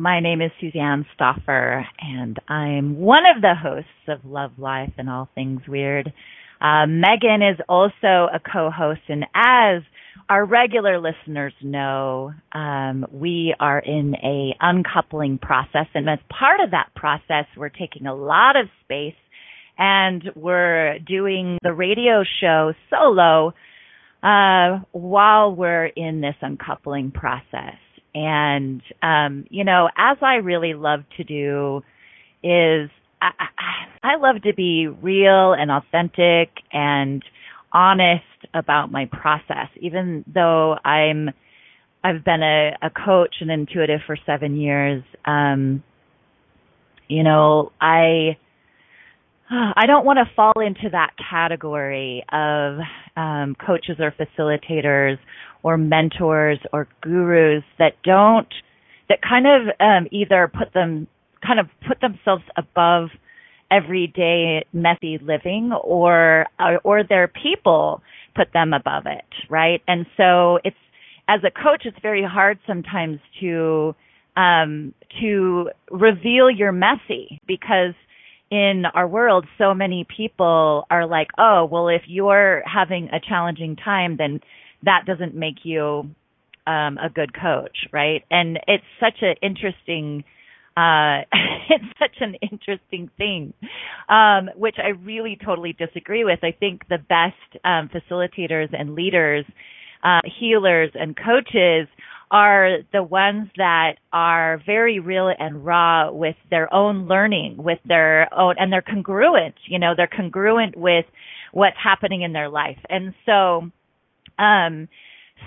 My name is Suzanne Stoffer, and I'm one of the hosts of Love, Life, and All Things Weird. Uh, Megan is also a co-host, and as our regular listeners know, um, we are in a uncoupling process, and as part of that process, we're taking a lot of space, and we're doing the radio show solo uh, while we're in this uncoupling process. And, um, you know, as I really love to do is I, I, love to be real and authentic and honest about my process, even though I'm, I've been a, a coach and intuitive for seven years. Um, you know, I, I don't want to fall into that category of um, coaches or facilitators or mentors or gurus that don't that kind of um, either put them kind of put themselves above everyday messy living or or their people put them above it right? And so it's as a coach it's very hard sometimes to um to reveal your messy because in our world, so many people are like, oh, well, if you're having a challenging time, then that doesn't make you um, a good coach, right? And it's such an interesting, uh, it's such an interesting thing, um, which I really totally disagree with. I think the best um, facilitators and leaders, uh, healers and coaches are the ones that are very real and raw with their own learning, with their own, and they're congruent, you know, they're congruent with what's happening in their life. And so, um,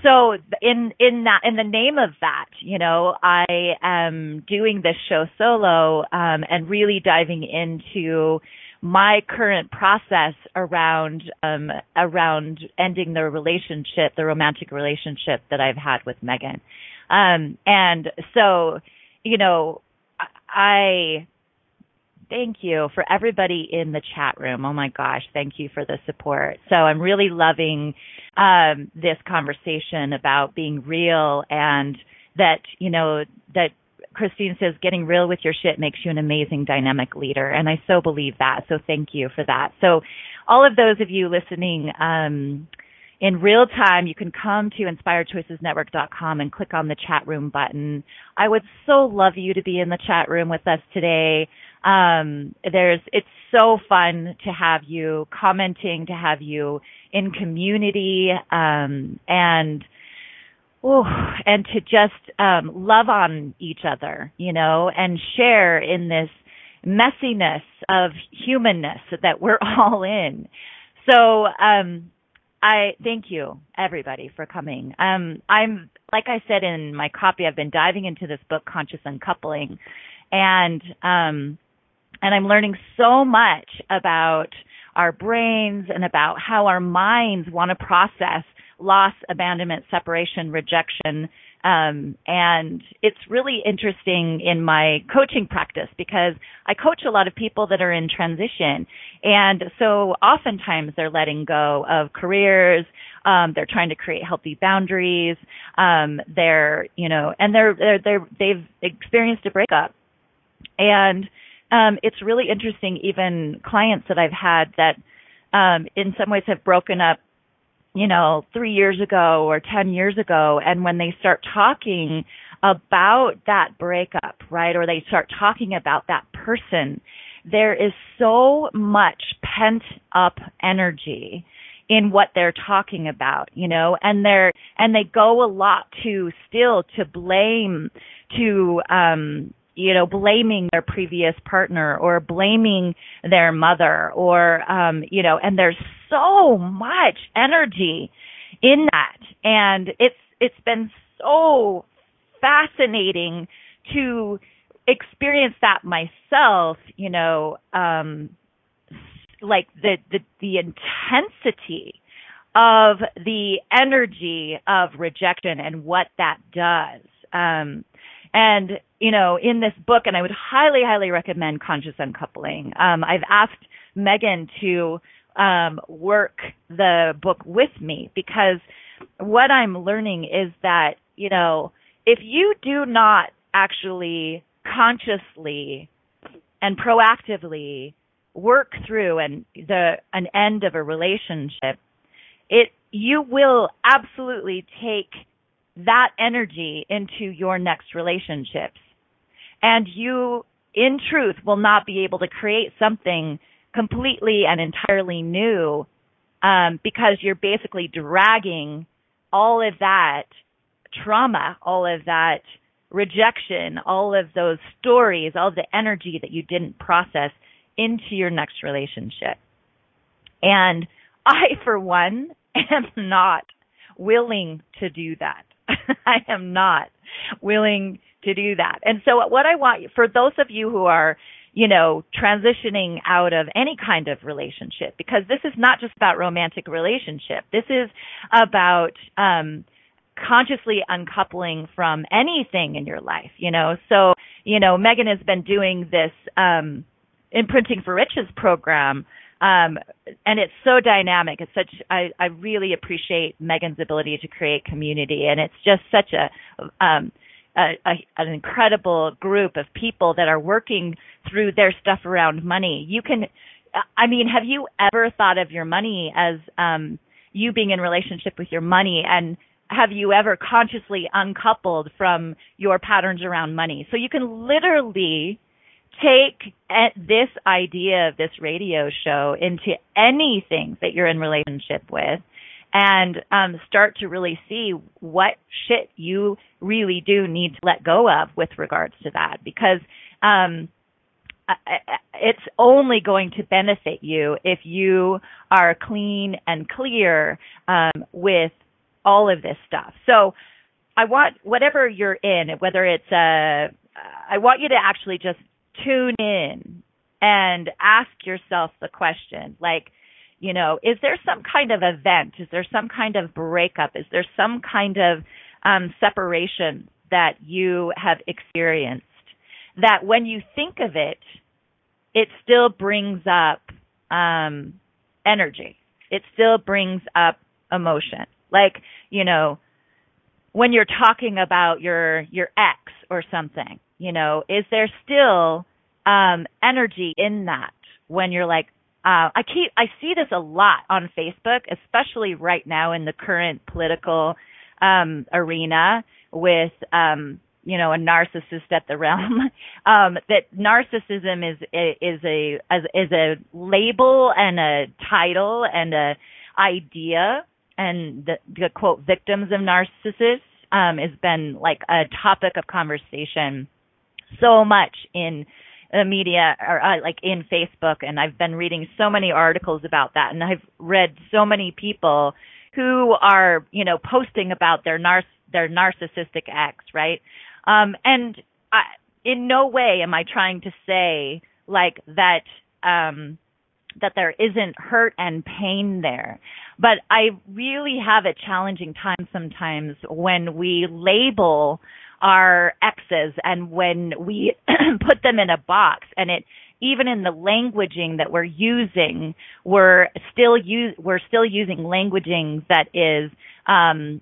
so in, in that, in the name of that, you know, I am doing this show solo, um, and really diving into, my current process around um, around ending the relationship, the romantic relationship that I've had with Megan. Um, and so, you know, I thank you for everybody in the chat room. Oh my gosh, thank you for the support. So I'm really loving um, this conversation about being real and that, you know, that Christine says getting real with your shit makes you an amazing dynamic leader. And I so believe that. So thank you for that. So all of those of you listening, um, in real time, you can come to inspiredchoicesnetwork.com and click on the chat room button. I would so love you to be in the chat room with us today. Um, there's, it's so fun to have you commenting, to have you in community, um, and, Ooh, and to just um, love on each other, you know, and share in this messiness of humanness that we're all in. So, um, I thank you everybody for coming. Um, I'm like I said in my copy, I've been diving into this book, Conscious Uncoupling, and um, and I'm learning so much about our brains and about how our minds want to process loss, abandonment, separation, rejection. Um, and it's really interesting in my coaching practice because I coach a lot of people that are in transition. And so oftentimes they're letting go of careers. Um, they're trying to create healthy boundaries. Um, they're, you know, and they're, they're, they're, they've experienced a breakup. And, um, it's really interesting, even clients that I've had that, um, in some ways have broken up you know, three years ago or 10 years ago. And when they start talking about that breakup, right, or they start talking about that person, there is so much pent up energy in what they're talking about, you know, and they're, and they go a lot to still to blame, to, um, you know, blaming their previous partner or blaming their mother or, um, you know, and there's so much energy in that. And it's, it's been so fascinating to experience that myself, you know, um, like the, the, the intensity of the energy of rejection and what that does. Um, and, you know, in this book, and I would highly, highly recommend Conscious Uncoupling. Um, I've asked Megan to um, work the book with me because what I'm learning is that, you know, if you do not actually consciously and proactively work through and the an end of a relationship, it you will absolutely take that energy into your next relationships. And you, in truth, will not be able to create something completely and entirely new um, because you're basically dragging all of that trauma, all of that rejection, all of those stories, all the energy that you didn't process into your next relationship. And I, for one, am not willing to do that. I am not willing to do that. And so what I want for those of you who are, you know, transitioning out of any kind of relationship, because this is not just about romantic relationship. This is about, um, consciously uncoupling from anything in your life, you know. So, you know, Megan has been doing this um imprinting for riches program um, and it's so dynamic. It's such I, I really appreciate Megan's ability to create community, and it's just such a, um, a, a an incredible group of people that are working through their stuff around money. You can, I mean, have you ever thought of your money as um, you being in relationship with your money and have you ever consciously uncoupled from your patterns around money? So you can literally take this idea of this radio show into anything that you're in relationship with and um, start to really see what shit you really do need to let go of with regards to that because um, it's only going to benefit you if you are clean and clear um, with all of this stuff. So I want whatever you're in, whether it's a, I want you to actually just tune in and ask yourself the question like you know is there some kind of event? Is there some kind of breakup? Is there some kind of um, separation that you have experienced that when you think of it it still brings up um, energy? It still brings up emotion? Like you know when you're talking about your your ex or something you know, is there still um, energy in that when you're like, uh, I keep I see this a lot on Facebook, especially right now in the current political um, arena with um, you know a narcissist at the realm. um, that narcissism is is a is a label and a title and a idea, and the, the quote victims of narcissists um, has been like a topic of conversation so much in media or uh, like in Facebook and I've been reading so many articles about that and I've read so many people who are, you know, posting about their nar- their narcissistic ex, right? Um and I, in no way am I trying to say like that um that there isn't hurt and pain there. But I really have a challenging time sometimes when we label our exes and when we put them in a box and it even in the languaging that we're using we're still use we're still using languaging that is um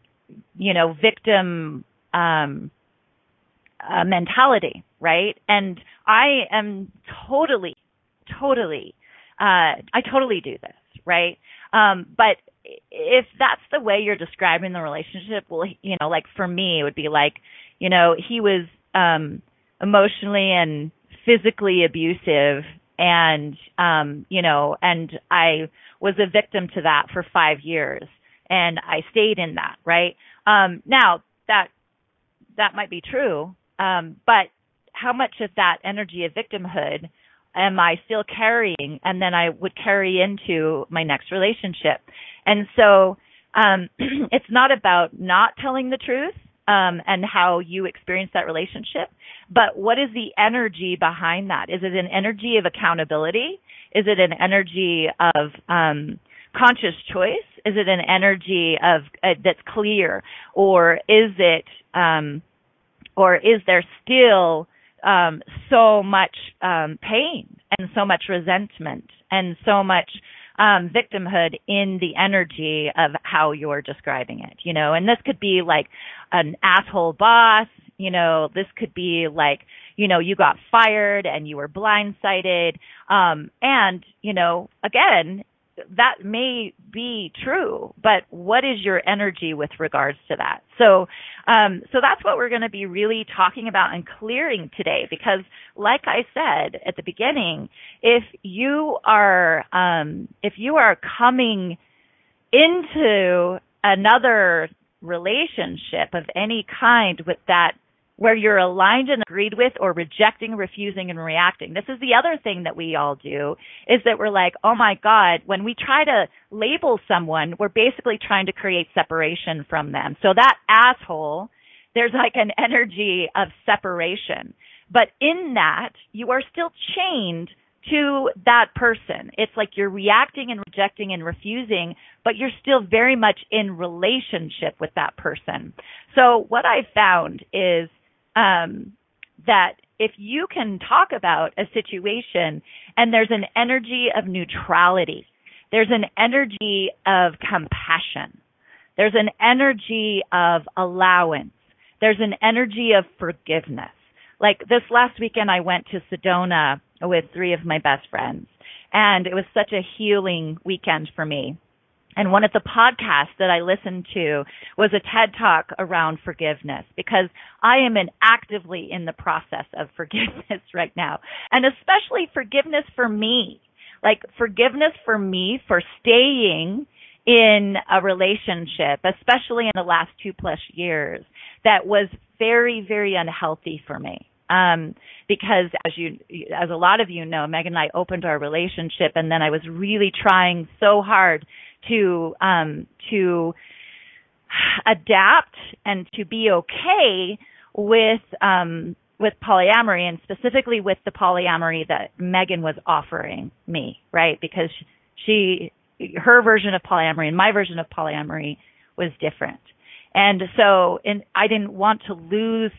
you know victim um uh, mentality right? And i am totally totally uh i totally do this right? Um but if that's the way you're describing the relationship well you know like for me it would be like you know, he was um emotionally and physically abusive and um, you know, and I was a victim to that for five years, and I stayed in that. Right um, now, that that might be true, um, but how much of that energy of victimhood am I still carrying? And then I would carry into my next relationship. And so um, it's not about not telling the truth um, and how you experience that relationship, but what is the energy behind that? Is it an energy of accountability? Is it an energy of um, conscious choice? Is it an energy of uh, that's clear, or is it, um, or is there still um, so much um, pain and so much resentment and so much um, victimhood in the energy of how you're describing it, you know, and this could be like an asshole boss, you know, this could be like, you know, you got fired and you were blindsided. Um, and, you know, again, that may be true, but what is your energy with regards to that? So, um, so that's what we're going to be really talking about and clearing today, because like I said at the beginning, if you are, um, if you are coming into another relationship of any kind with that where you're aligned and agreed with or rejecting, refusing, and reacting. This is the other thing that we all do is that we're like, oh my God, when we try to label someone, we're basically trying to create separation from them. So that asshole, there's like an energy of separation. But in that, you are still chained to that person. It's like you're reacting and rejecting and refusing, but you're still very much in relationship with that person. So what I found is um, that if you can talk about a situation and there's an energy of neutrality, there's an energy of compassion, there's an energy of allowance, there's an energy of forgiveness. Like this last weekend, I went to Sedona with three of my best friends, and it was such a healing weekend for me. And one of the podcasts that I listened to was a TED talk around forgiveness because I am in actively in the process of forgiveness right now. And especially forgiveness for me. Like forgiveness for me for staying in a relationship, especially in the last two plus years, that was very, very unhealthy for me. Um, because as you, as a lot of you know, Megan and I opened our relationship and then I was really trying so hard to um, to adapt and to be okay with um, with polyamory and specifically with the polyamory that Megan was offering me, right? Because she her version of polyamory and my version of polyamory was different. And so and I didn't want to lose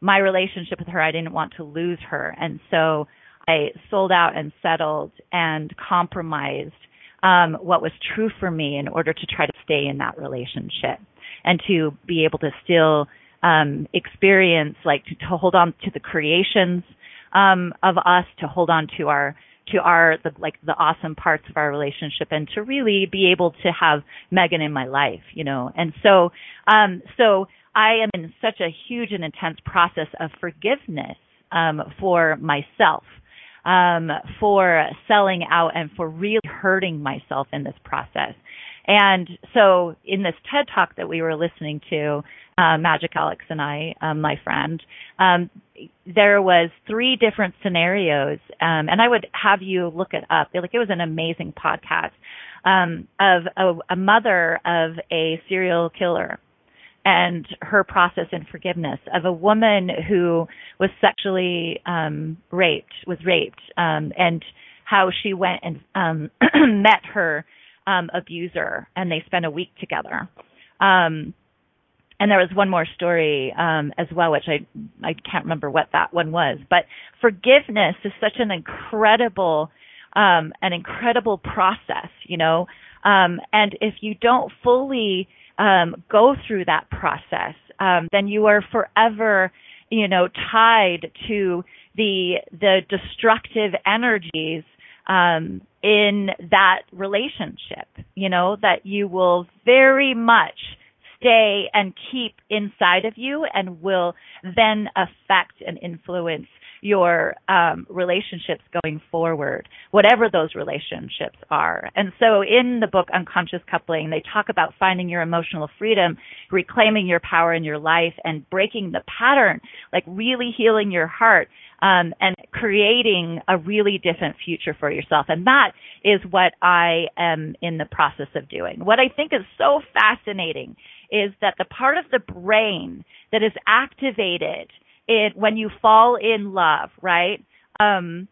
my relationship with her. I didn't want to lose her. And so I sold out and settled and compromised um, what was true for me in order to try to stay in that relationship and to be able to still um, experience, like to, to, hold on to the creations um, of us, to hold on to our to our the, like the awesome parts of our relationship, and to really be able to have Megan in my life, you know. And so, um, so I am in such a huge and intense process of forgiveness um, for myself um, for selling out and for really hurting myself in this process. And so in this TED talk that we were listening to, uh, Magic Alex and I, um, my friend, um, there was three different scenarios, um, and I would have you look it up. Like it was an amazing podcast um, of a, a mother of a serial killer and her process in forgiveness of a woman who was sexually um, raped, was raped, um, and how she went and um, met her um, abuser, and they spent a week together. Um, and there was one more story um, as well, which I I can't remember what that one was. But forgiveness is such an incredible um, an incredible process, you know. Um, and if you don't fully um, go through that process, um, then you are forever, you know, tied to the the destructive energies um, in that relationship. You know that you will very much stay and keep inside of you, and will then affect and influence your um, relationships going forward, whatever those relationships are. And so in the book Unconscious Coupling, they talk about finding your emotional freedom, reclaiming your power in your life, and breaking the pattern, like really healing your heart. Um, and creating a really different future for yourself. And that is what I am in the process of doing. What I think is so fascinating is that the part of the brain that is activated it when you fall in love, right? Um,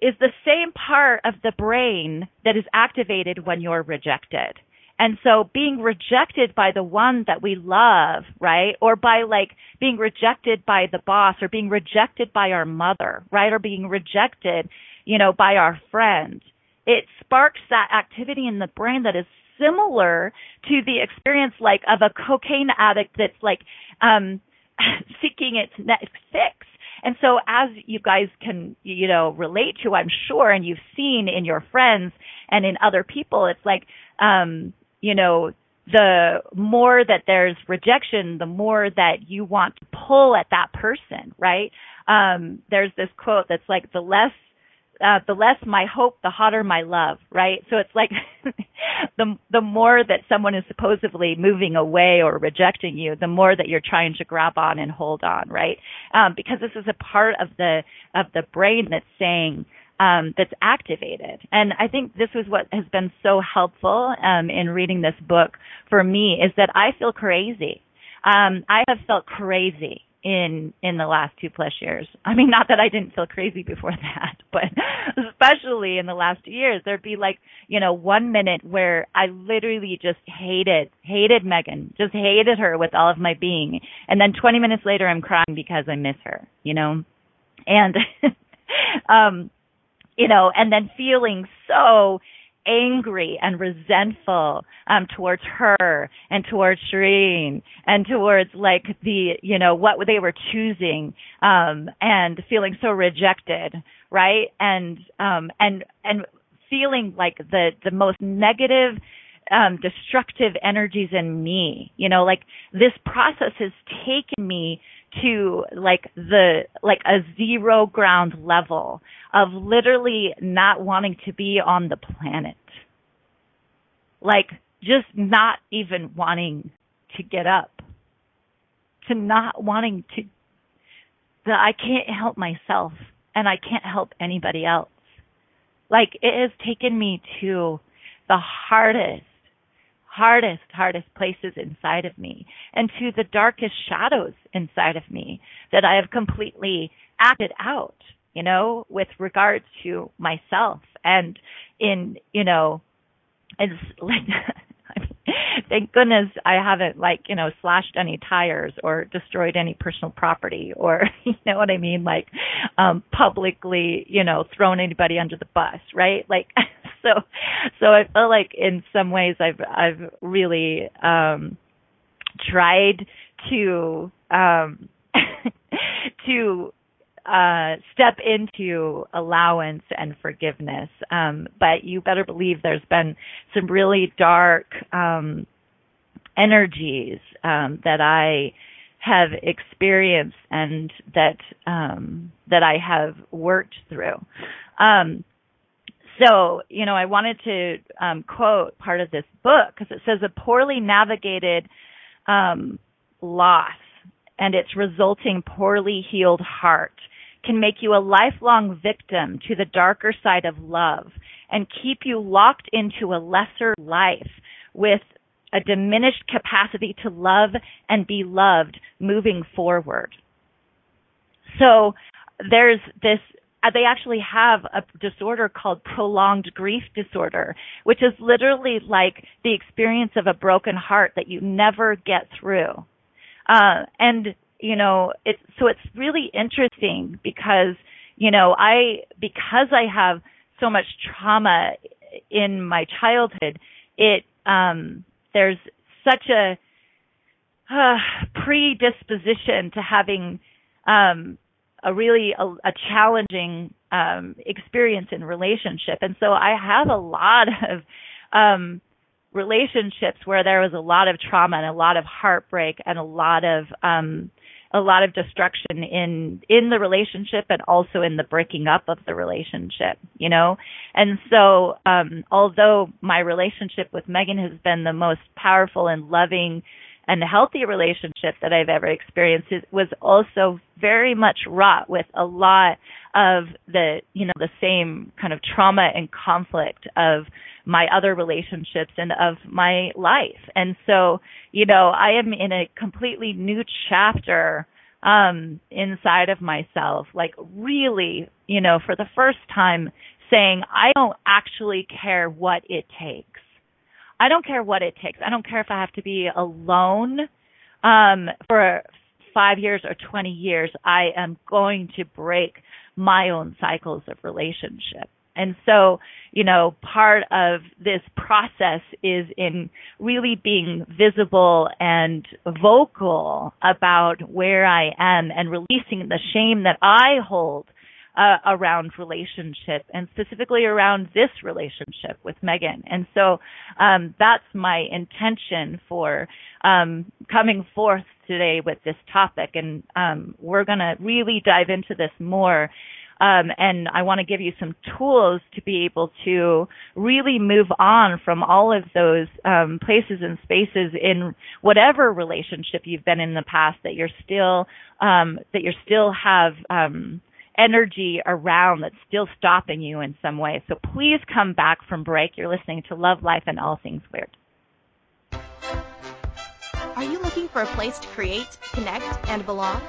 is the same part of the brain that is activated when you're rejected. And so being rejected by the one that we love, right? Or by like being rejected by the boss or being rejected by our mother, right? Or being rejected, you know, by our friend. It sparks that activity in the brain that is similar to the experience like of a cocaine addict that's like, um, seeking its next fix. And so as you guys can, you know, relate to, I'm sure, and you've seen in your friends and in other people, it's like, um, you know, the more that there's rejection, the more that you want to pull at that person, right? Um, there's this quote that's like, the less uh, the less my hope, the hotter my love, right? So it's like the the more that someone is supposedly moving away or rejecting you, the more that you're trying to grab on and hold on, right? Um, because this is a part of the of the brain that's saying um, that's activated, and I think this is what has been so helpful um, in reading this book for me is that I feel crazy. Um, I have felt crazy in in the last two plus years. I mean, not that I didn't feel crazy before that, but especially in the last two years, there'd be like you know one minute where I literally just hated hated Megan, just hated her with all of my being, and then 20 minutes later, I'm crying because I miss her, you know, and um, you know, and then feeling so angry and resentful um towards her and towards Shireen and towards like the you know what they were choosing um and feeling so rejected right? And um and and feeling like the the most negative um destructive energies in me. You know like this process has taken me to like the like a zero ground level of literally not wanting to be on the planet. Like just not even wanting to get up. To not wanting to that I can't help myself and I can't help anybody else. Like it has taken me to the hardest hardest, hardest places inside of me and to the darkest shadows inside of me that I have completely acted out, you know, with regards to myself and in, you know, it's like, thank goodness I haven't like, you know, slashed any tires or destroyed any personal property or, you know what I mean? Like, um, publicly, you know, thrown anybody under the bus, right? Like, so so I feel like in some ways I've I've really um tried to um to uh step into allowance and forgiveness. Um but you better believe there's been some really dark um energies um that I have experienced and that um that I have worked through. Um so, you know, I wanted to um, quote part of this book because it says a poorly navigated um, loss and its resulting poorly healed heart can make you a lifelong victim to the darker side of love and keep you locked into a lesser life with a diminished capacity to love and be loved moving forward. So there's this they actually have a disorder called prolonged grief disorder, which is literally like the experience of a broken heart that you never get through. Uh, and, you know, it's, so it's really interesting because, you know, I, because I have so much trauma in my childhood, it, um, there's such a, uh, predisposition to having, um, a really a, a challenging um, experience in relationship, and so I have a lot of um, relationships where there was a lot of trauma and a lot of heartbreak and a lot of um, a lot of destruction in in the relationship and also in the breaking up of the relationship you know? And so um although my relationship with Megan has been the most powerful and loving and the healthy relationship that I've ever experienced was also very much wrought with a lot of the you know the same kind of trauma and conflict of my other relationships and of my life. And so you know I am in a completely new chapter um inside of myself like really you know for the first time saying I don't actually care what it takes I don't care what it takes. I don't care if I have to be alone um, for five years or 20 years. I am going to break my own cycles of relationship. And so, you know, part of this process is in really being visible and vocal about where I am and releasing the shame that I hold uh, around relationship and specifically around this relationship with Megan. And so um, that's my intention for um, coming forth today with this topic. And um, we're going to really dive into this more. Um, and I want to give you some tools to be able to really move on from all of those um, places and spaces in whatever relationship you've been in the past that you're still um, that you still have um, energy around that's still stopping you in some way. So please come back from break. You're listening to Love, Life, and All Things Weird. Are you looking for a place to create, connect, and belong?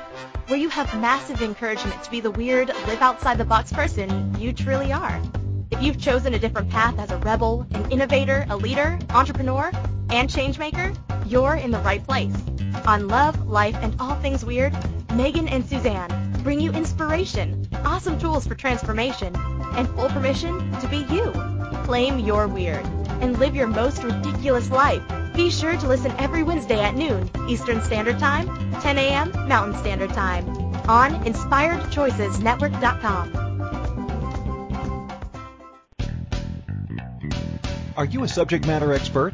Where you have massive encouragement to be the weird, live outside the box person you truly are. If you've chosen a different path as a rebel, an innovator, a leader, entrepreneur, and changemaker, you're in the right place. On Love, Life, and All Things Weird, Megan and Suzanne bring you inspiration, awesome tools for transformation, and full permission to be you. Claim your weird and live your most ridiculous life. Be sure to listen every Wednesday at noon Eastern Standard Time, 10 a.m. Mountain Standard Time on InspiredChoicesNetwork.com. Are you a subject matter expert?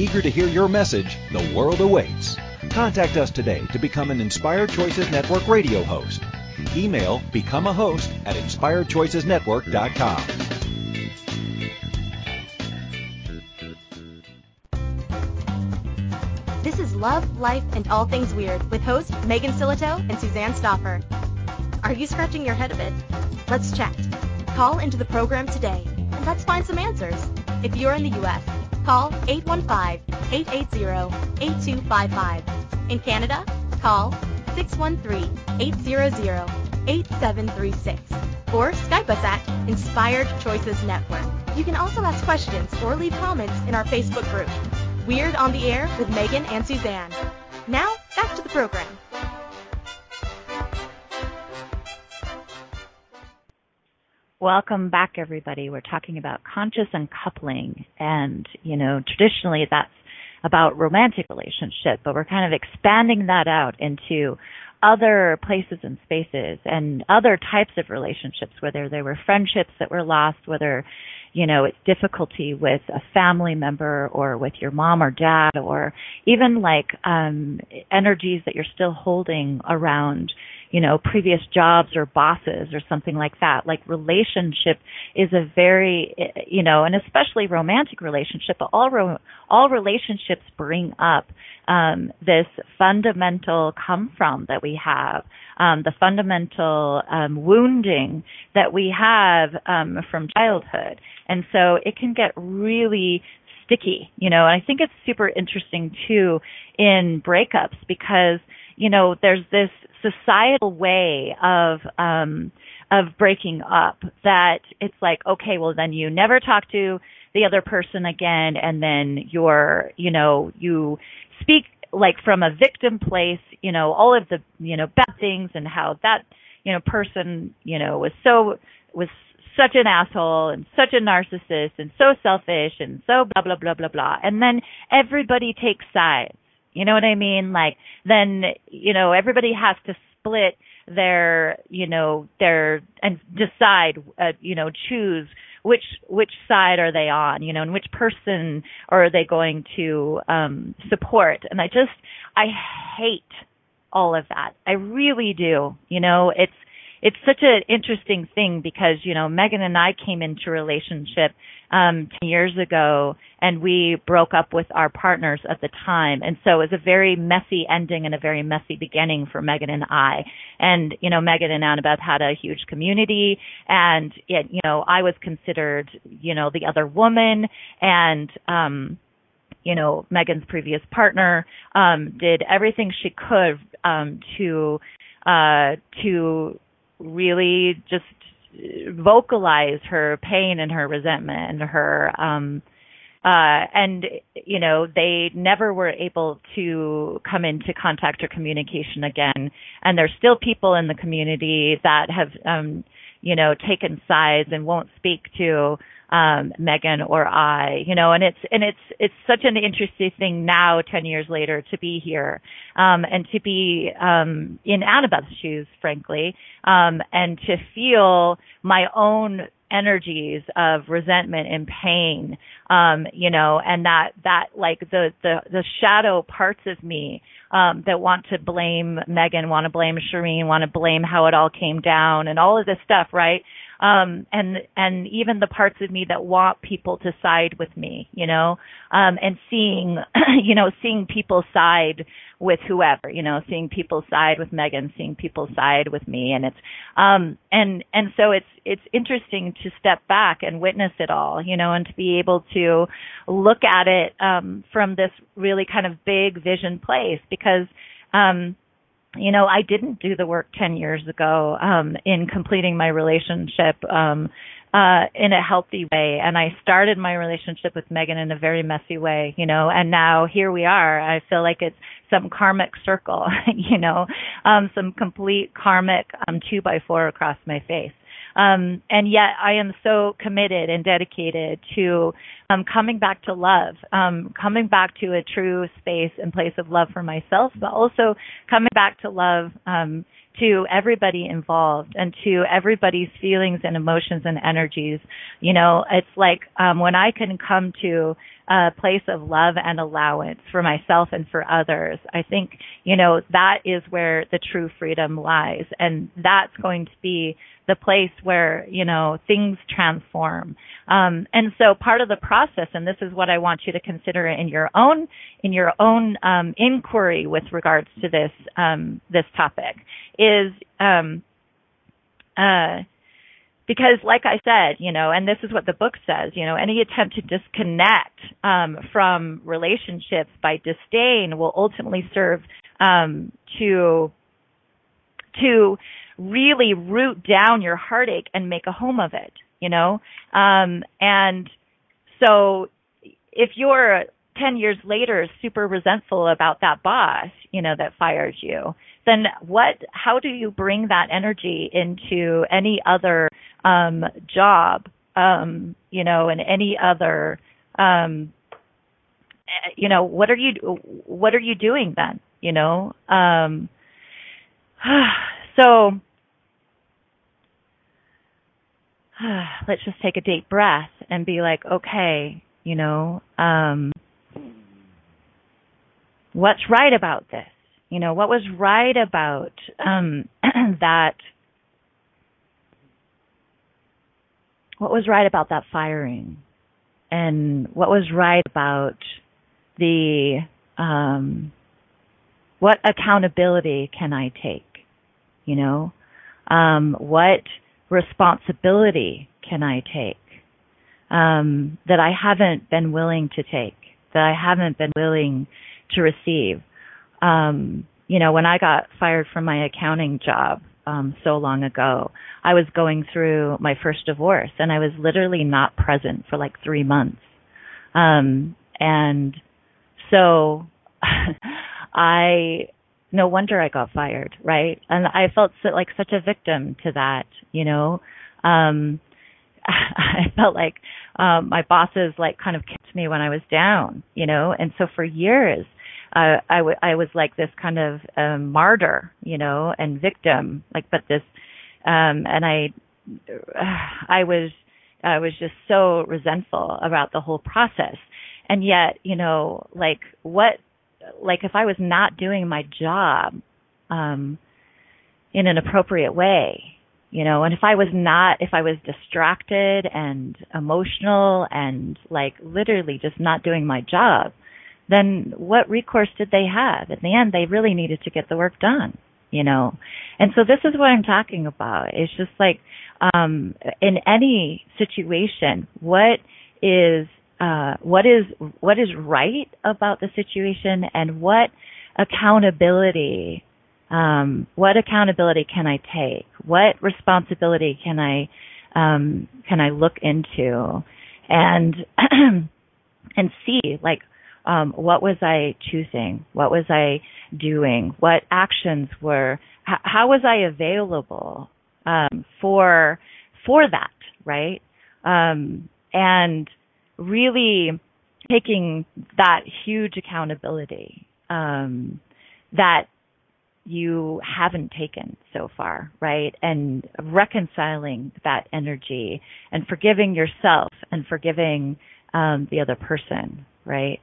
Eager to hear your message, the world awaits. Contact us today to become an Inspired Choices Network radio host. Email become a host at inspiredchoicesnetwork.com. This is Love, Life, and All Things Weird with host Megan Silito and Suzanne Stoffer. Are you scratching your head a bit? Let's chat. Call into the program today and let's find some answers. If you're in the U.S., Call 815-880-8255. In Canada, call 613-800-8736 or Skype us at Inspired Choices Network. You can also ask questions or leave comments in our Facebook group, Weird on the Air with Megan and Suzanne. Now, back to the program. Welcome back, everybody. We're talking about conscious uncoupling, and you know, traditionally that's about romantic relationship, but we're kind of expanding that out into other places and spaces and other types of relationships, whether they were friendships that were lost, whether, you know, it's difficulty with a family member or with your mom or dad or even like um energies that you're still holding around you know, previous jobs or bosses or something like that. Like relationship is a very, you know, and especially romantic relationship, but all ro- all relationships bring up um, this fundamental come from that we have, um, the fundamental um, wounding that we have um, from childhood, and so it can get really sticky, you know. And I think it's super interesting too in breakups because you know there's this societal way of um of breaking up that it's like okay well then you never talk to the other person again and then you're you know you speak like from a victim place you know all of the you know bad things and how that you know, person, you know, was so was such an asshole and such a narcissist and so selfish and so blah blah blah blah blah. And then everybody takes sides. You know what I mean? Like then, you know, everybody has to split their, you know, their and decide, uh, you know, choose which which side are they on, you know, and which person are they going to um support. And I just I hate all of that. I really do. You know, it's it's such an interesting thing because you know Megan and I came into relationship um 10 years ago and we broke up with our partners at the time. And so it was a very messy ending and a very messy beginning for Megan and I. And you know Megan and Annabeth had a huge community and it, you know I was considered you know the other woman. And um you know Megan's previous partner um did everything she could um to uh to really just vocalize her pain and her resentment and her um uh and you know they never were able to come into contact or communication again. And there's still people in the community that have um you know taken sides and won't speak to um, Megan or I, you know, and it's and it's it's such an interesting thing now, ten years later, to be here um, and to be um, in Annabeth's shoes, frankly, um, and to feel my own energies of resentment and pain um you know and that that like the the the shadow parts of me um that want to blame Megan want to blame Shireen want to blame how it all came down and all of this stuff right um and and even the parts of me that want people to side with me you know um and seeing you know seeing people side with whoever you know seeing people side with Megan seeing people side with me. And it's um and and so it's it's interesting to step back and witness it all you know and to be able to look at it um from this really kind of big vision place because um you know, I didn't do the work 10 years ago um, in completing my relationship um, uh, in a healthy way. And I started my relationship with Megan in a very messy way, you know, and now here we are. I feel like it's some karmic circle, you know, um, some complete karmic um, two by four across my face. Um, and yet I am so committed and dedicated to um, coming back to love, um, coming back to a true space and place of love for myself, but also coming back to love um, to everybody involved and to everybody's feelings and emotions and energies. You know, it's like um, when I can come to a place of love and allowance for myself and for others, I think, you know, that is where the true freedom lies. And that's going to be the place where, you know, things transform. Um, and so part of the process, and this is what I want you to consider in your own, in your own, um, inquiry with regards to this, um, this topic is, um, uh, because like I said, you know, and this is what the book says, you know, any attempt to disconnect um, from relationships by disdain will ultimately serve um, to to really root down your heartache and make a home of it, you know? Um, and so if you're 10 years later super resentful about that boss, you know, that fired you, then what, how do you bring that energy into any other, um, job, um, you know, and any other, um, you know, what are you, what are you doing then, you know? Um, so, let's just take a deep breath and be like, okay, you know, um, what's right about this? You know, what was right about um, that? What was right about that firing? And what was right about the um, what accountability can I take? You know, um, what responsibility can I take um, that I haven't been willing to take, that I haven't been willing to receive? Um, you know, when I got fired from my accounting job um, so long ago, I was going through my first divorce, and I was literally not present for like three months. Um, and so I no wonder I got fired, right? And I felt so, like such a victim to that, you know. Um I felt like um my bosses like kind of kicked me when I was down, you know. And so for years uh, I, w- I was like this kind of um, martyr, you know, and victim, like, but this, um, and I, I was, I was just so resentful about the whole process. And yet, you know, like what, like if I was not doing my job, um, in an appropriate way, you know, and if I was not, if I was distracted and emotional and like literally just not doing my job, then what recourse did they have? In the end, they really needed to get the work done, you know. And so this is what I'm talking about. It's just like um, in any situation, what is uh, what is what is right about the situation, and what accountability um, what accountability can I take? What responsibility can I um, can I look into and and see like um, what was I choosing? What was I doing? What actions were? H- how was I available um, for for that? Right, um, and really taking that huge accountability um, that you haven't taken so far, right? And reconciling that energy and forgiving yourself and forgiving um, the other person, right?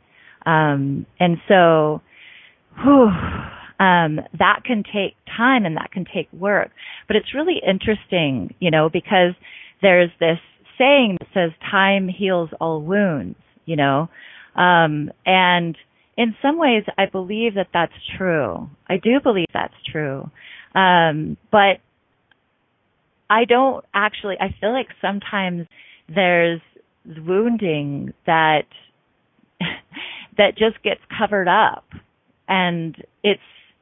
Um, and so, whew, um, that can take time and that can take work. But it's really interesting, you know, because there's this saying that says time heals all wounds, you know, um, and in some ways I believe that that's true. I do believe that's true. Um, but I don't actually, I feel like sometimes there's wounding that that just gets covered up. And it's,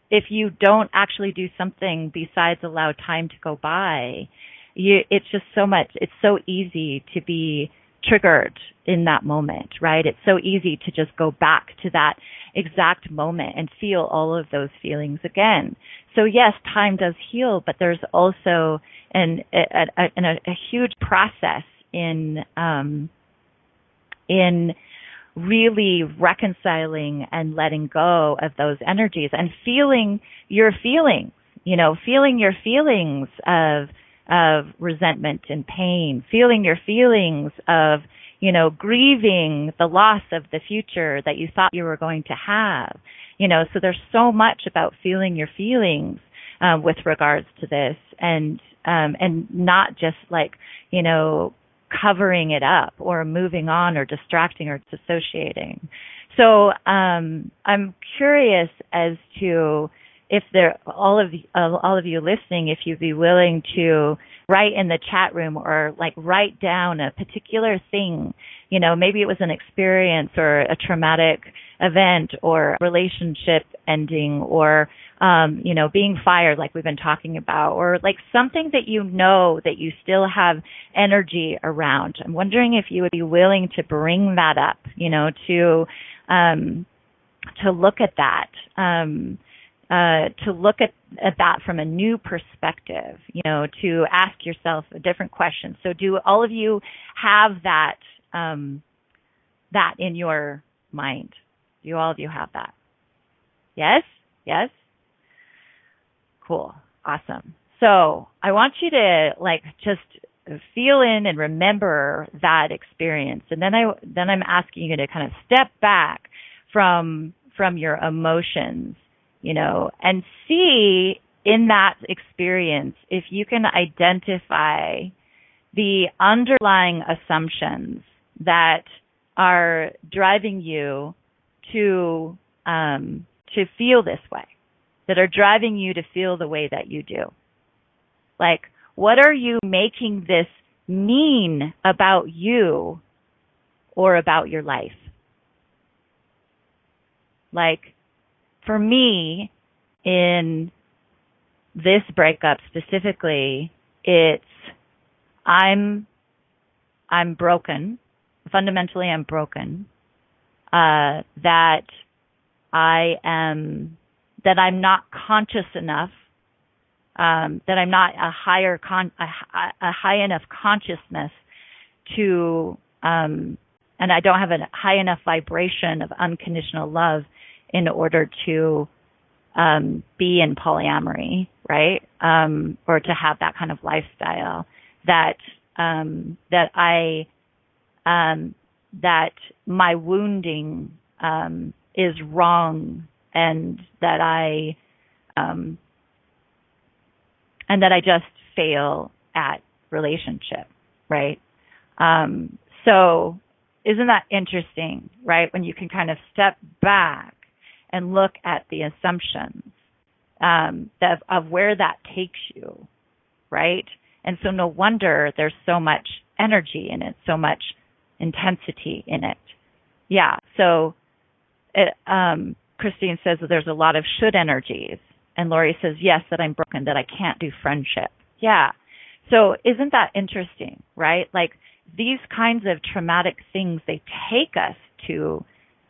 if you don't actually do something besides allow time to go by, you, it's just so much, it's so easy to be triggered in that moment, right? It's so easy to just go back to that exact moment and feel all of those feelings again. So yes, time does heal, but there's also an, a, a, a, a huge process in, um, in really reconciling and letting go of those energies and feeling your feelings, you know, feeling your feelings of, of resentment and pain, feeling your feelings of, you know, grieving the loss of the future that you thought you were going to have. You know, so there's so much about feeling your feelings uh, with regards to this and um and not just like, you know, covering it up or moving on or distracting or dissociating. So um, I'm curious as to if there all of uh, all of you listening, if you'd be willing to write in the chat room or like write down a particular thing, you know, maybe it was an experience or a traumatic event or relationship ending or um, you know, being fired like we've been talking about, or like something that you know that you still have energy around. I'm wondering if you would be willing to bring that up, you know, to um, to look at that. Um, uh, to look at, at that from a new perspective, you know, to ask yourself a different question. So, do all of you have that um, that in your mind? Do all of you have that? Yes, yes. Cool. Awesome. So I want you to like just feel in and remember that experience. And then I, then I'm asking you to kind of step back from, from your emotions, you know, and see in that experience if you can identify the underlying assumptions that are driving you to um, to feel this way that are driving you to feel the way that you do? Like, what are you making this mean about you or about your life? Like, for me, in this breakup specifically, it's, I'm, I'm broken. Fundamentally, I'm broken. Uh, that I am that I'm not conscious enough, um, that I'm not a higher con, a, a high enough consciousness to, um, and I don't have a high enough vibration of unconditional love in order to um, be in polyamory, right? Um, or to have that kind of lifestyle that um, that I um, that my wounding um, is wrong and that I um, and that I just fail at relationship, right? So isn't that interesting, right? When you can kind of step back and look at the assumptions um, of, of where that takes you, right? And so no wonder there's so much energy in it, so much intensity in it. Yeah. So it, um, Christine says that there's a lot of should energies. And Lori says, yes, that I'm broken, that I can't do friendship. Yeah. So isn't that interesting, right? Like these kinds of traumatic things, they take us to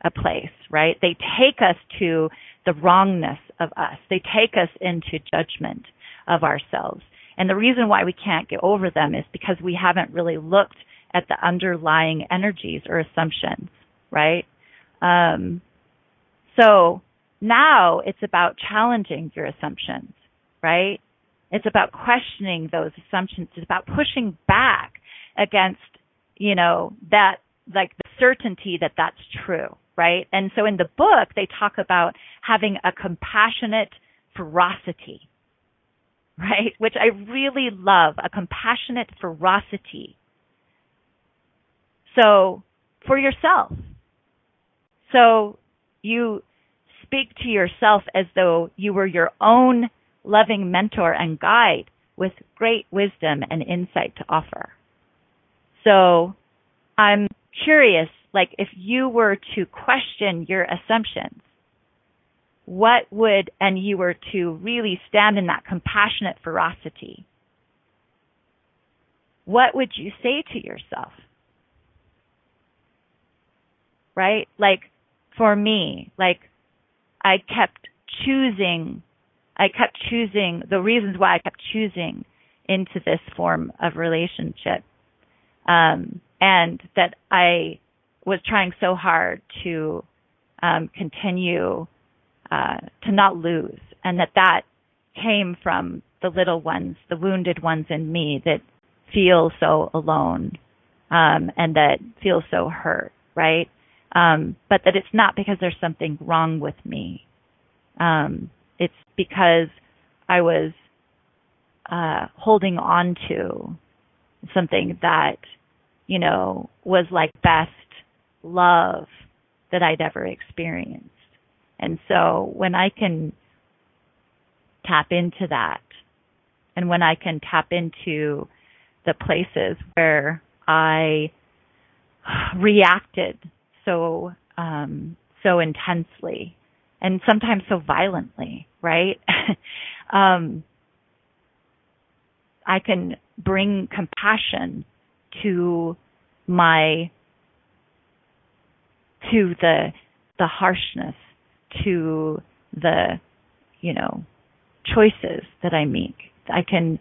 a place, right? They take us to the wrongness of us. They take us into judgment of ourselves. And the reason why we can't get over them is because we haven't really looked at the underlying energies or assumptions, right? Um, so now it's about challenging your assumptions, right? It's about questioning those assumptions. It's about pushing back against, you know, that, like the certainty that that's true, right? And so in the book, they talk about having a compassionate ferocity, right? Which I really love, a compassionate ferocity. So for yourself. So you speak to yourself as though you were your own loving mentor and guide with great wisdom and insight to offer. So I'm curious, like if you were to question your assumptions, what would, and you were to really stand in that compassionate ferocity, what would you say to yourself? Right? Like for me, like I kept choosing, I kept choosing the reasons why I kept choosing into this form of relationship. Um, and that I was trying so hard to um, continue uh, to not lose, and that that came from the little ones, the wounded ones in me that feel so alone um, and that feel so hurt, right? Um, but that it's not because there's something wrong with me. Um, it's because I was uh, holding on to something that, you know, was like best love that I'd ever experienced. And so when I can tap into that and when I can tap into the places where I reacted so um, so intensely and sometimes so violently, right? um, I can bring compassion to my to the the harshness, to the you know choices that I make. I can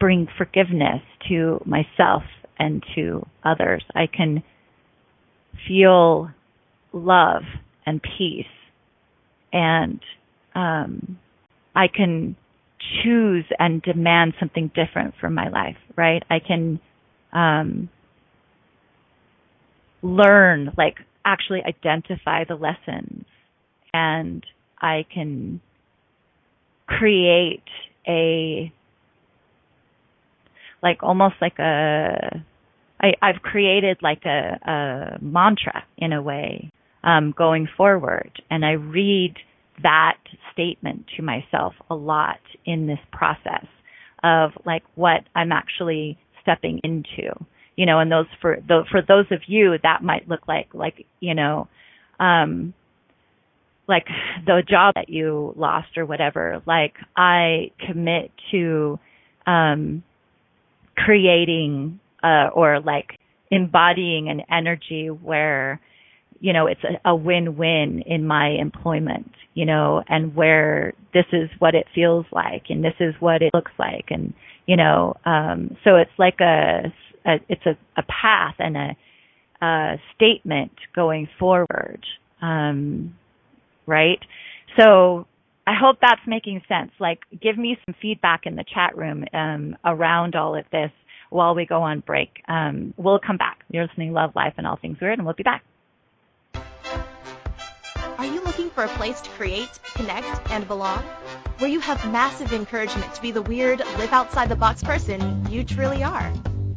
bring forgiveness to myself and to others. I can feel love and peace and um, I can choose and demand something different from my life, right? I can um, learn, like actually identify the lessons, and I can create a like almost like a I, I've created like a, a mantra in a way um, going forward, and I read that statement to myself a lot in this process of like what I'm actually stepping into. You know, and those for the, for those of you that might look like like you know, um, like the job that you lost or whatever. Like I commit to um, creating uh, or like embodying an energy where you know, it's a, a win-win in my employment, you know, and where this is what it feels like and this is what it looks like. And, you know, um, so it's like a, a it's a, a path and a, a statement going forward. Um, right. So I hope that's making sense. Like, give me some feedback in the chat room um, around all of this while we go on break. Um, we'll come back. You're listening Love, Life, and All Things Weird, and we'll be back. Are you looking for a place to create, connect, and belong? Where you have massive encouragement to be the weird, live outside the box person you truly are.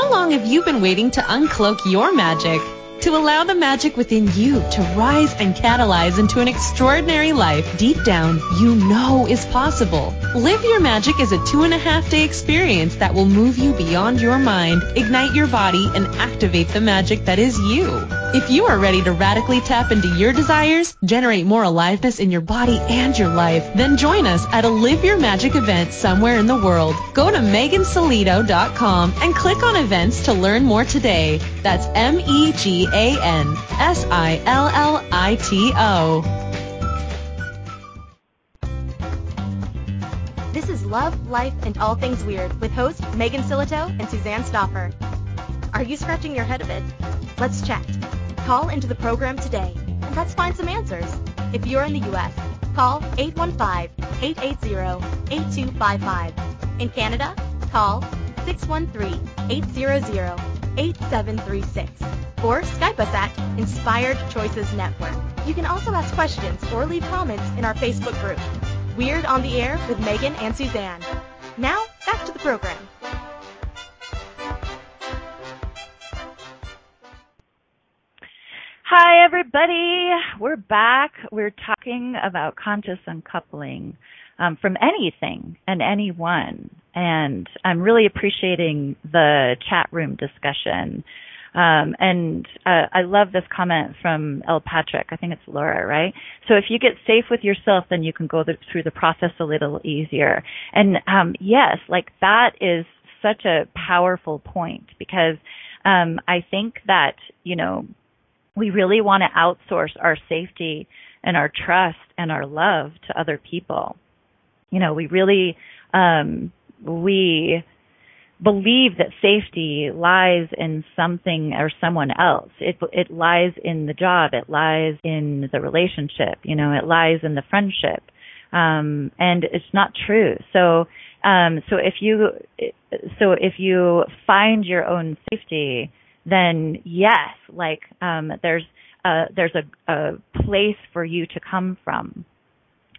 How long have you been waiting to uncloak your magic? to allow the magic within you to rise and catalyze into an extraordinary life deep down you know is possible. Live Your Magic is a two and a half day experience that will move you beyond your mind, ignite your body, and activate the magic that is you. If you are ready to radically tap into your desires, generate more aliveness in your body and your life, then join us at a Live Your Magic event somewhere in the world. Go to megansillito.com and click on events to learn more today. That's M-E-G-A-N-S-I-L-L-I-T-O. This is Love, Life, and All Things Weird with hosts Megan Sillito and Suzanne Stoffer. Are you scratching your head a bit? Let's chat. Call into the program today and let's find some answers. If you're in the U.S., call 815-880-8255. In Canada, call 613-800-8736 or Skype us at Inspired Choices Network. You can also ask questions or leave comments in our Facebook group. Weird on the Air with Megan and Suzanne. Now, back to the program. Hi, everybody. We're back. We're talking about conscious uncoupling um, from anything and anyone. And I'm really appreciating the chat room discussion. Um, and uh, I love this comment from El Patrick. I think it's Laura, right? So if you get safe with yourself, then you can go the, through the process a little easier. And um, yes, like that is such a powerful point because um, I think that you know we really want to outsource our safety and our trust and our love to other people. You know, we really, um, we believe that safety lies in something or someone else. It it lies in the job. It lies in the relationship. You know, it lies in the friendship, um, and it's not true. So, um, so if you so if you find your own safety then yes, like um, there's a, there's a, a place for you to come from,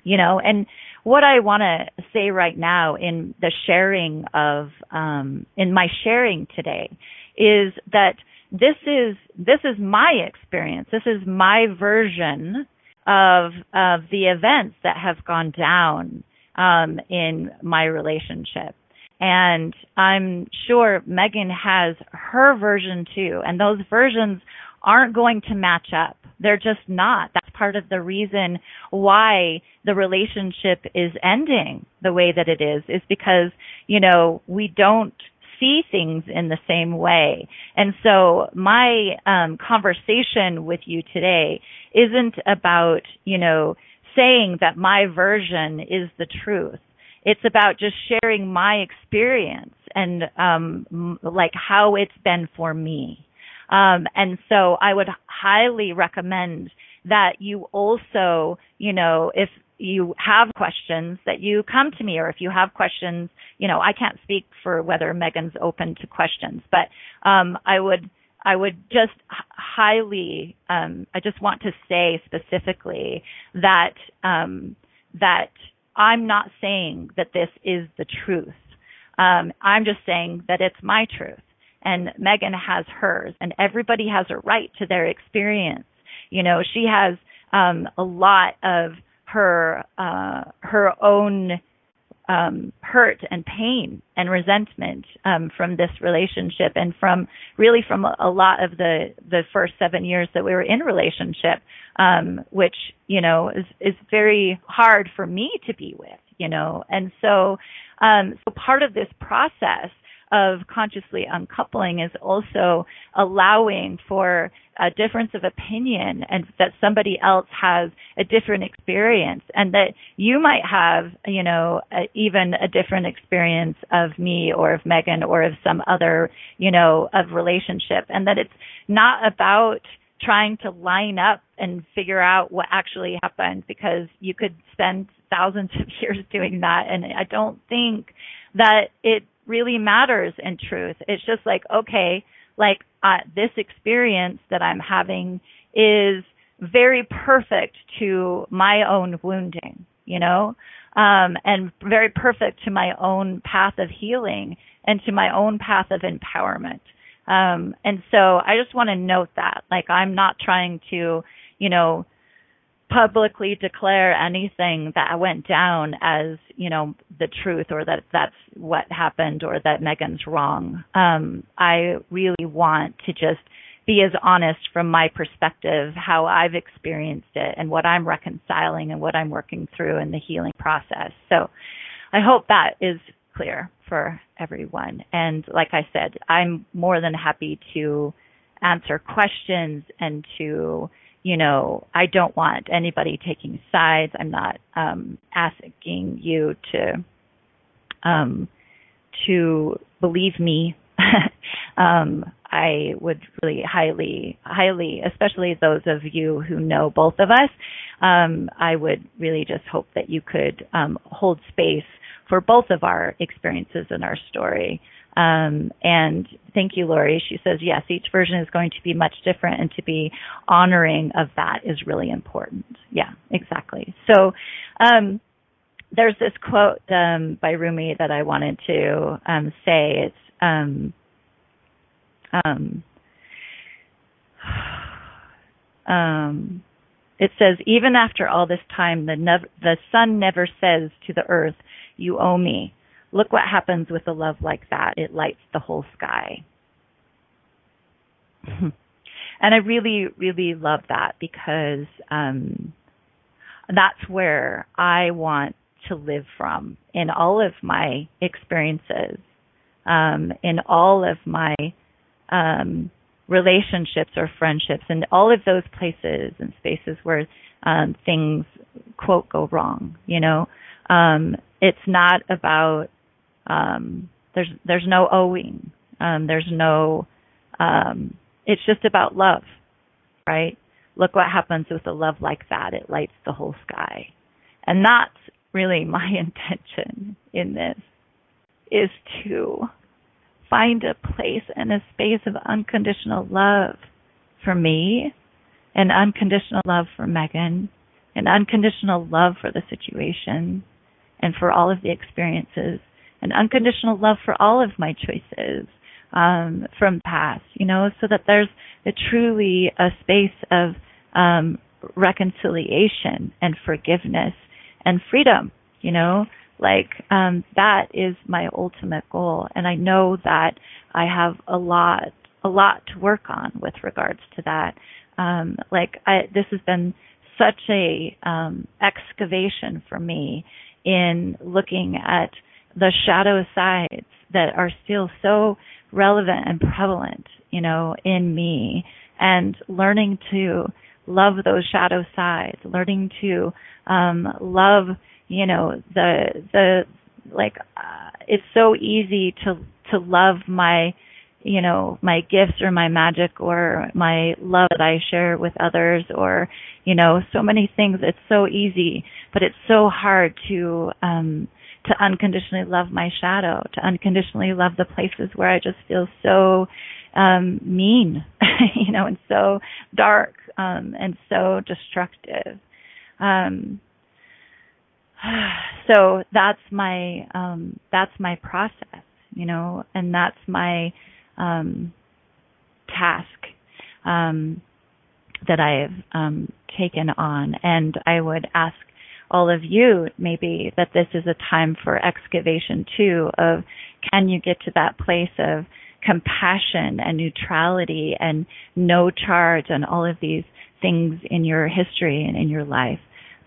you know. And what I want to say right now in the sharing of um, in my sharing today is that this is this is my experience. This is my version of of the events that have gone down um, in my relationship. And I'm sure Megan has her version too. And those versions aren't going to match up. They're just not. That's part of the reason why the relationship is ending the way that it is, is because, you know, we don't see things in the same way. And so my um, conversation with you today isn't about, you know, saying that my version is the truth it's about just sharing my experience and um, like how it's been for me. Um, and so I would highly recommend that you also, you know, if you have questions that you come to me or if you have questions, you know, I can't speak for whether Megan's open to questions, but um, I would I would just highly um, I just want to say specifically that um, that I'm not saying that this is the truth. Um, I'm just saying that it's my truth. and Megan has hers and everybody has a right to their experience. You know, she has um a lot of her uh her own um, hurt and pain and resentment um, from this relationship and from really from a, lot of the the first seven years that we were in relationship, um, which you know is is very hard for me to be with, you know, and so um, so part of this process of consciously uncoupling is also allowing for a difference of opinion and that somebody else has a different experience. And that you might have, you know, a, even a different experience of me or of Megan or of some other, you know, of relationship. And that it's not about trying to line up and figure out what actually happened because you could spend thousands of years doing that. And I don't think that it really matters in truth. It's just like, okay, like uh, this experience that I'm having is very perfect to my own wounding, you know, um, and very perfect to my own path of healing and to my own path of empowerment. Um, and so I just want to note that, like, I'm not trying to, you know, publicly declare anything that went down as you know the truth or that that's what happened or that Megan's wrong. Um, I really want to just be as honest from my perspective how I've experienced it and what I'm reconciling and what I'm working through in the healing process. So I hope that is clear for everyone. And like I said, I'm more than happy to answer questions and to you know, I don't want anybody taking sides. I'm not um, asking you to um, to believe me. um, I would really highly, highly, especially those of you who know both of us, um, I would really just hope that you could um, hold space for both of our experiences and our story. Um, and thank you, Lori. She says, yes, each version is going to be much different and to be honoring of that is really important. Yeah, exactly. So, um, there's this quote, um, by Rumi that I wanted to, um, say. It's, um, um, um, it says, even after all this time, the, nev- the sun never says to the earth, you owe me Look what happens with a love like that. It lights the whole sky. and I really, really love that because um, that's where I want to live from in all of my experiences, um, in all of my um, relationships or friendships, and all of those places and spaces where um, things quote go wrong. You know, um, it's not about um, there's there's no owing. Um, there's no. Um, it's just about love, right? Look what happens with a love like that. It lights the whole sky, and that's really my intention in this is to find a place and a space of unconditional love for me and unconditional love for Megan and unconditional love for the situation and for all of the experiences and unconditional love for all of my choices um, from past, you know, so that there's a truly a space of um, reconciliation and forgiveness and freedom, you know, like um, that is my ultimate goal, and I know that I have a lot, a lot to work on with regards to that. Um, like I, this has been such a um, excavation for me in looking at the shadow sides that are still so relevant and prevalent, you know, in me. And learning to love those shadow sides, learning to um love, you know, the the like uh, it's so easy to to love my you know my gifts or my magic or my love that I share with others or you know so many things. It's so easy but it's so hard to um to unconditionally love my shadow, to unconditionally love the places where I just feel so um mean, you know, and so dark um and so destructive. Um so that's my um that's my process, you know, and that's my um, task um, that I've um, taken on. And I would ask all of you maybe that this is a time for excavation too of can you get to that place of compassion and neutrality and no charge and all of these things in your history and in your life.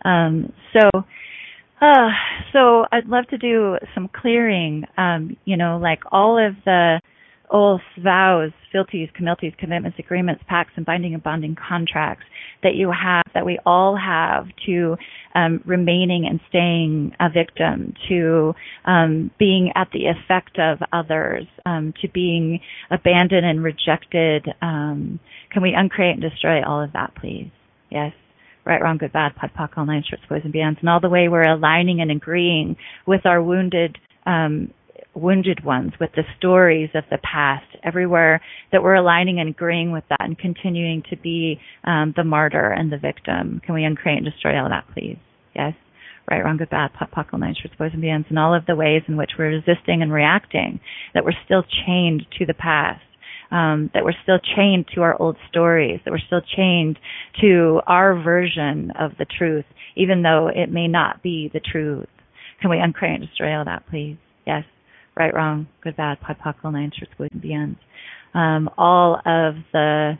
Um, so, uh, so I'd love to do some clearing, um, you know, like all of the oaths, vows, fealties, commitments, commitments, agreements, pacts, and binding and bonding contracts that you have, that we all have to um, remaining and staying a victim, to um, being at the effect of others, um, to being abandoned and rejected. Um, can we uncreate and destroy all of that, please? Yes right, wrong, good, bad, POD, POC, all nine shorts, boys and beyonds, and all the way we're aligning and agreeing with our wounded um, wounded ones, with the stories of the past, everywhere that we're aligning and agreeing with that and continuing to be um, the martyr and the victim. Can we uncreate and destroy all of that, please? Yes? Right, wrong, good, bad, POD, POC, all nine shorts, boys and beyonds, and all of the ways in which we're resisting and reacting, that we're still chained to the past. Um, that we're still chained to our old stories, that we're still chained to our version of the truth, even though it may not be the truth. Can we uncreate and destroy all that, please? Yes right, wrong, good, bad, POD, all nine shorts, boys and beyonds. Um, all of the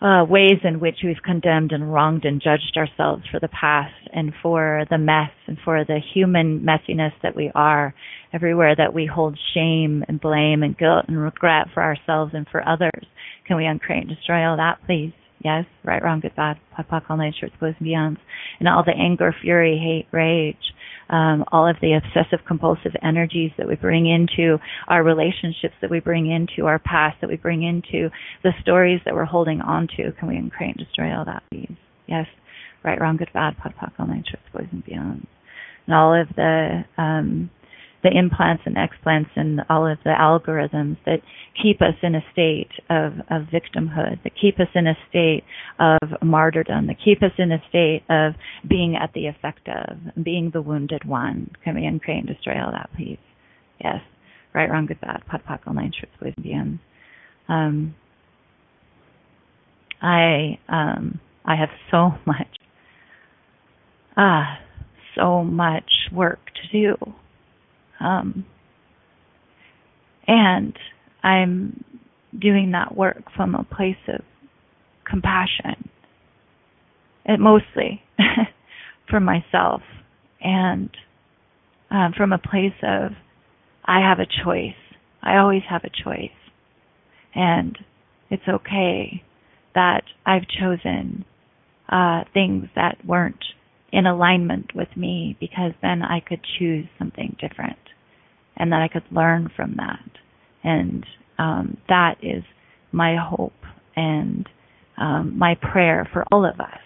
uh, ways in which we've condemned and wronged and judged ourselves for the past and for the mess and for the human messiness that we are, everywhere that we hold shame and blame and guilt and regret for ourselves and for others. Can we uncreate and destroy all that, please? Yes, right, wrong, good, bad, POD, POC, all nine shorts, boys and beyonds. And all the anger, fury, hate, rage, um, all of the obsessive compulsive energies that we bring into our relationships, that we bring into our past, that we bring into the stories that we're holding on to. Can we uncreate and destroy all that, please? Yes. Right, wrong, good, bad, POD, POC, all nine shorts, boys and beyond. And all of the um, the implants and explants and all of the algorithms that keep us in a state of, of victimhood, that keep us in a state of martyrdom, that keep us in a state of being at the effective, being the wounded one. Can we uncreate and destroy all that, please? Yes. Right, wrong, good, bad, POD, POC, all nine and beyond. Um, I um, I have so much ah so much work to do um, and I'm doing that work from a place of compassion, and mostly for myself, and um, from a place of I have a choice. I always have a choice, and it's okay that I've chosen uh, things that weren't in alignment with me because then I could choose something different and that I could learn from that. And um, that is my hope and um, my prayer for all of us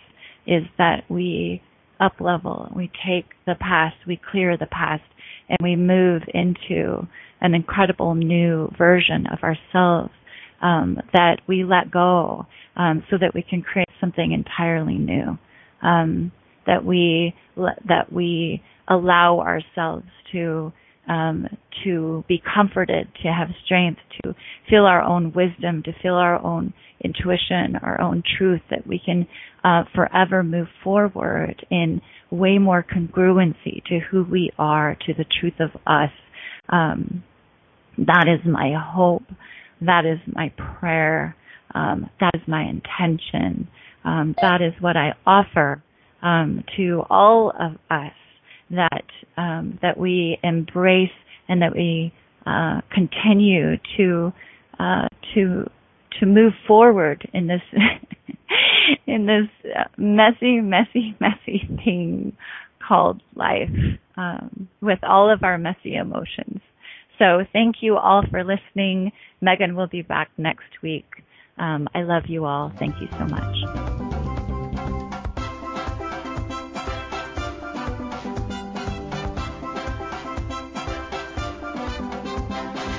is that we up level, we take the past, we clear the past, and we move into an incredible new version of ourselves um, that we let go um, so that we can create something entirely new. Um, that we that we allow ourselves to um, to be comforted, to have strength, to feel our own wisdom, to feel our own intuition, our own truth, that we can uh, forever move forward in way more congruency to who we are, to the truth of us. Um, that is my hope. That is my prayer. Um, that is my intention. Um, that is what I offer um, to all of us that um, that we embrace and that we uh, continue to uh, to to move forward in this in this messy, messy, messy thing called life um, with all of our messy emotions. So thank you all for listening. Megan will be back next week. Um, I love you all. Thank you so much.